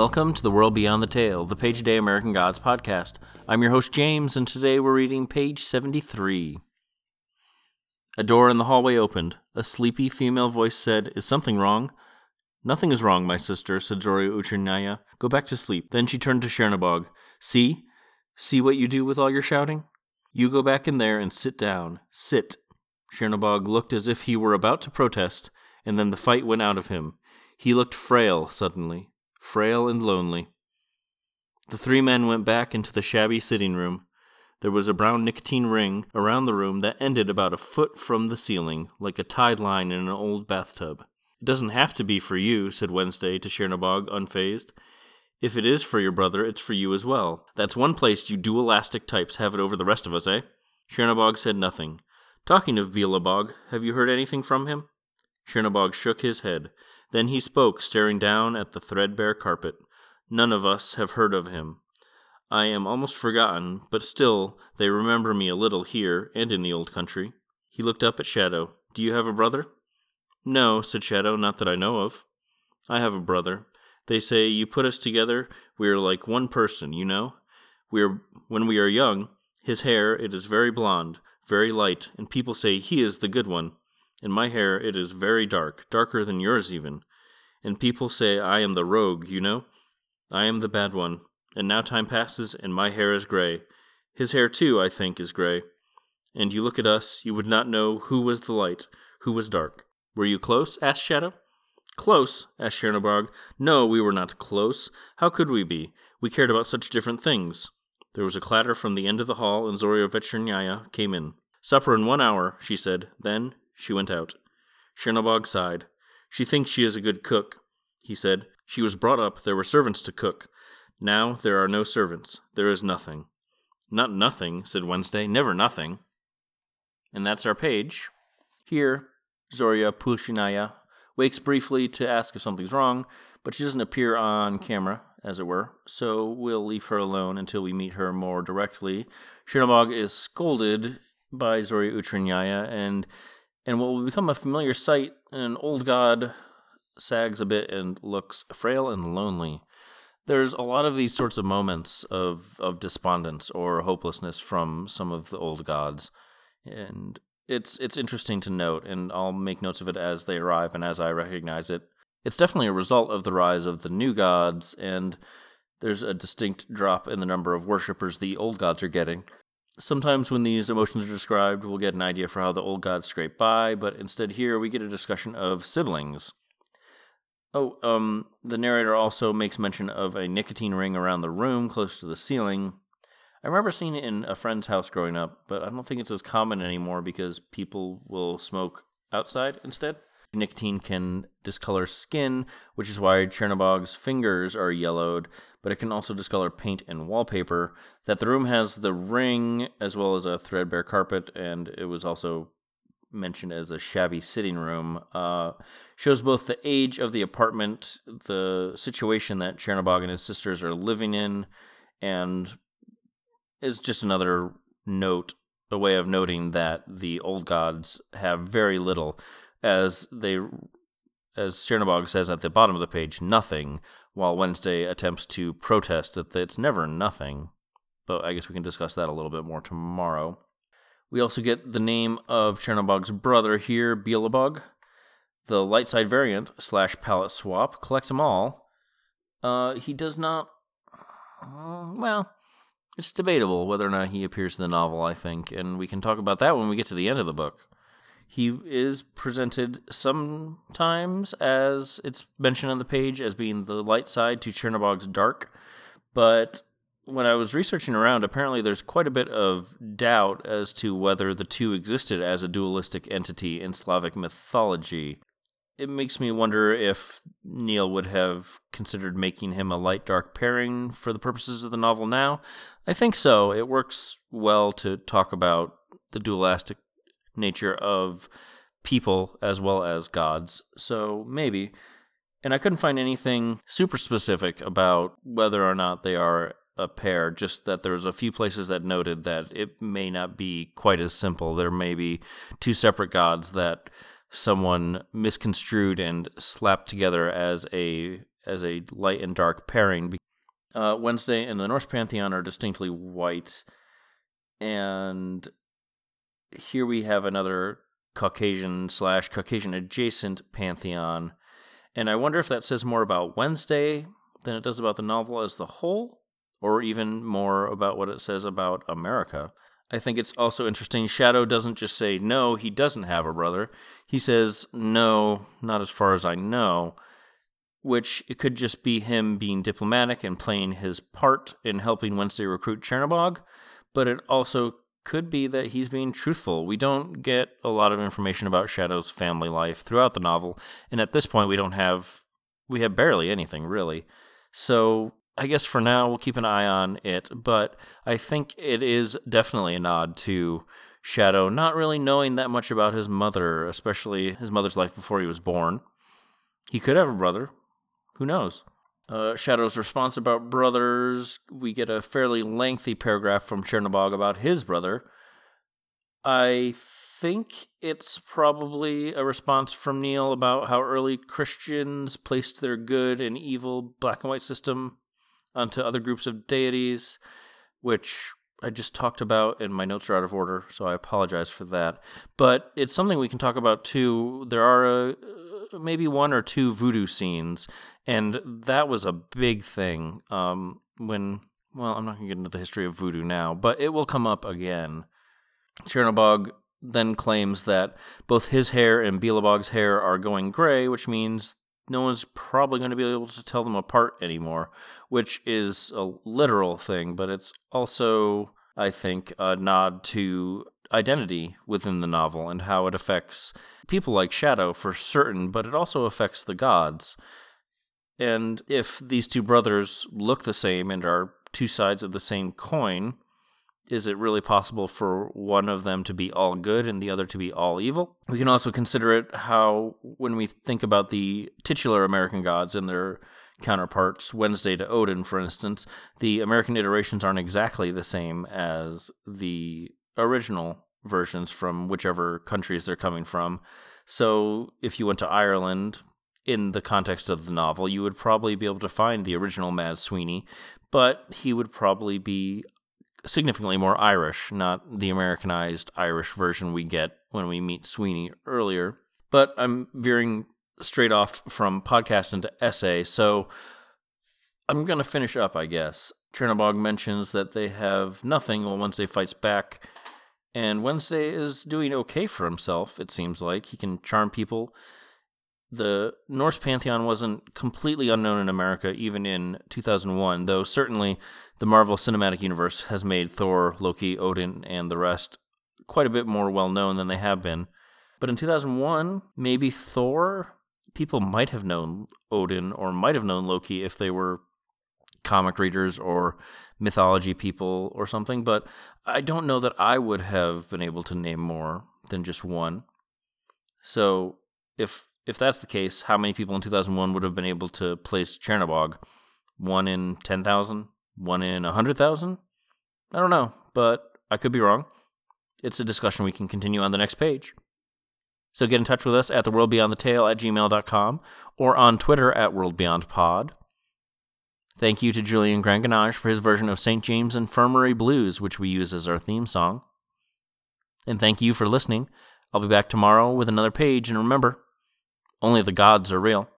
Welcome to the World Beyond the Tale, the Page a Day American Gods podcast. I'm your host, James, and today we're reading page 73. A door in the hallway opened. A sleepy female voice said, Is something wrong? Nothing is wrong, my sister, said Zorya Vechernyaya. Go back to sleep. Then she turned to Czernobog. See? See what you do with all your shouting? You go back in there and sit down. Sit. Czernobog looked as if he were about to protest, and then the fight went out of him. He looked frail suddenly frail and lonely. The three men went back into the shabby sitting room. There was a brown nicotine ring around the room that ended about a foot from the ceiling, like a tide line in an old bathtub. It doesn't have to be for you, said Wednesday to Czernobog, unfazed. If it is for your brother, it's for you as well. That's one place you dualistic types have it over the rest of us, eh? Czernobog said nothing. Talking of Bielebog, have you heard anything from him? Czernobog shook his head. Then he spoke, staring down at the threadbare carpet. None of us have heard of him. I am almost forgotten, but still they remember me a little here and in the old country. He looked up at Shadow. Do you have a brother? No, said Shadow, not that I know of. I have a brother. They say you put us together, we are like one person, you know? We are when we are young, his hair it is very blond, very light, and people say he is the good one. In my hair it is very dark, darker than yours even. And people say I am the rogue, you know? I am the bad one. And now time passes, and my hair is gray. His hair, too, I think, is gray. And you look at us, you would not know who was the light, who was dark. Were you close? asked Shadow. Close? asked Czernobog. No, we were not close. How could we be? We cared about such different things. There was a clatter from the end of the hall, and Zorya Vechernyaya came in. Supper in one hour, she said. Then she went out. Czernobog sighed. She thinks she is a good cook, he said. She was brought up, there were servants to cook. Now there are no servants. There is nothing. Not nothing, said Wednesday. Never nothing. And that's our page. Here, Zorya Polunochnaya wakes briefly to ask if something's wrong, but she doesn't appear on camera, as it were, so we'll leave her alone until we meet her more directly. Czernobog is scolded by Zorya Vechernyaya and and what will become a familiar sight, an old god sags a bit and looks frail and lonely. There's a lot of these sorts of moments of, of despondence or hopelessness from some of the old gods. And it's it's interesting to note, and I'll make notes of it as they arrive and as I recognize it. It's definitely a result of the rise of the new gods, and there's a distinct drop in the number of worshippers the old gods are getting. Sometimes, when these emotions are described, we'll get an idea for how the old gods scrape by, but instead, here we get a discussion of siblings. Oh, um, the narrator also makes mention of a nicotine ring around the room close to the ceiling. I remember seeing it in a friend's house growing up, but I don't think it's as common anymore because people will smoke outside instead. Nicotine can discolor skin, which is why Czernobog's fingers are yellowed, but it can also discolor paint and wallpaper. That the room has the ring as well as a threadbare carpet, and it was also mentioned as a shabby sitting room, uh, shows both the age of the apartment, the situation that Czernobog and his sisters are living in, and is just another note, a way of noting that the old gods have very little as they as Czernobog says at the bottom of the page, nothing, while Wednesday attempts to protest that it's never nothing. But I guess we can discuss that a little bit more tomorrow. We also get the name of Czernobog's brother here, Bielebog. The light side variant slash palette swap, collect them all. Uh, he does not. Uh, well, it's debatable whether or not he appears in the novel, I think, and we can talk about that when we get to the end of the book. He is presented sometimes as it's mentioned on the page as being the light side to Czernobog's dark, but when I was researching around, apparently there's quite a bit of doubt as to whether the two existed as a dualistic entity in Slavic mythology. It makes me wonder if Neil would have considered making him a light dark pairing for the purposes of the novel now. I think so. It works well to talk about the dualistic nature of people as well as gods. So maybe. And I couldn't find anything super specific about whether or not they are a pair, just that there's a few places that noted that it may not be quite as simple. There may be two separate gods that someone misconstrued and slapped together as a as a light and dark pairing. Uh, Wednesday and the Norse pantheon are distinctly white, and here we have another Caucasian slash Caucasian adjacent pantheon, and I wonder if that says more about Wednesday than it does about the novel as the whole, or even more about what it says about America. I think it's also interesting. Shadow doesn't just say, no, he doesn't have a brother. He says, no, not as far as I know, which it could just be him being diplomatic and playing his part in helping Wednesday recruit Czernobog, but it also could be that he's being truthful. We don't get a lot of information about Shadow's family life throughout the novel, and at this point we don't have we have barely anything really. So I guess for now we'll keep an eye on it, but I think it is definitely a nod to Shadow not really knowing that much about his mother, especially his mother's life before he was born. He could have a brother. Who knows? Uh, Shadow's response about brothers, we get a fairly lengthy paragraph from Czernobog about his brother. I think it's probably a response from Neil about how early Christians placed their good and evil black and white system onto other groups of deities, which I just talked about, and my notes are out of order, so I apologize for that. But it's something we can talk about too. There are uh, maybe one or two voodoo scenes, and that was a big thing um, when. Well, I'm not going to get into the history of voodoo now, but it will come up again. Czernobog then claims that both his hair and Belobog's hair are going gray, which means no one's probably going to be able to tell them apart anymore, which is a literal thing, but it's also, I think, a nod to identity within the novel and how it affects people like Shadow for certain, but it also affects the gods. And if these two brothers look the same and are two sides of the same coin, is it really possible for one of them to be all good and the other to be all evil? We can also consider it how, when we think about the titular American gods and their counterparts, Wednesday to Odin, for instance, the American iterations aren't exactly the same as the original versions from whichever countries they're coming from. So if you went to Ireland, in the context of the novel, you would probably be able to find the original Mad Sweeney, but he would probably be significantly more Irish, not the Americanized Irish version we get when we meet Sweeney earlier. But I'm veering straight off from podcast into essay, so I'm going to finish up, I guess. Czernobog mentions that they have nothing while Wednesday fights back, and Wednesday is doing okay for himself, it seems like. He can charm people the Norse pantheon wasn't completely unknown in America even in 2001, though certainly the Marvel Cinematic Universe has made Thor, Loki, Odin, and the rest quite a bit more well known than they have been. But in 2001, maybe Thor, people might have known Odin or might have known Loki if they were comic readers or mythology people or something, but I don't know that I would have been able to name more than just one. So if if that's the case, how many people in 2001 would have been able to place Czernobog? One in 10,000? One in 100,000? I don't know, but I could be wrong. It's a discussion we can continue on the next page. So get in touch with us at the world beyond the at gmail.com or on Twitter at worldbeyondpod. Thank you to Julian Granganage for his version of St. James Infirmary Blues, which we use as our theme song. And thank you for listening. I'll be back tomorrow with another page, and remember, only the gods are real.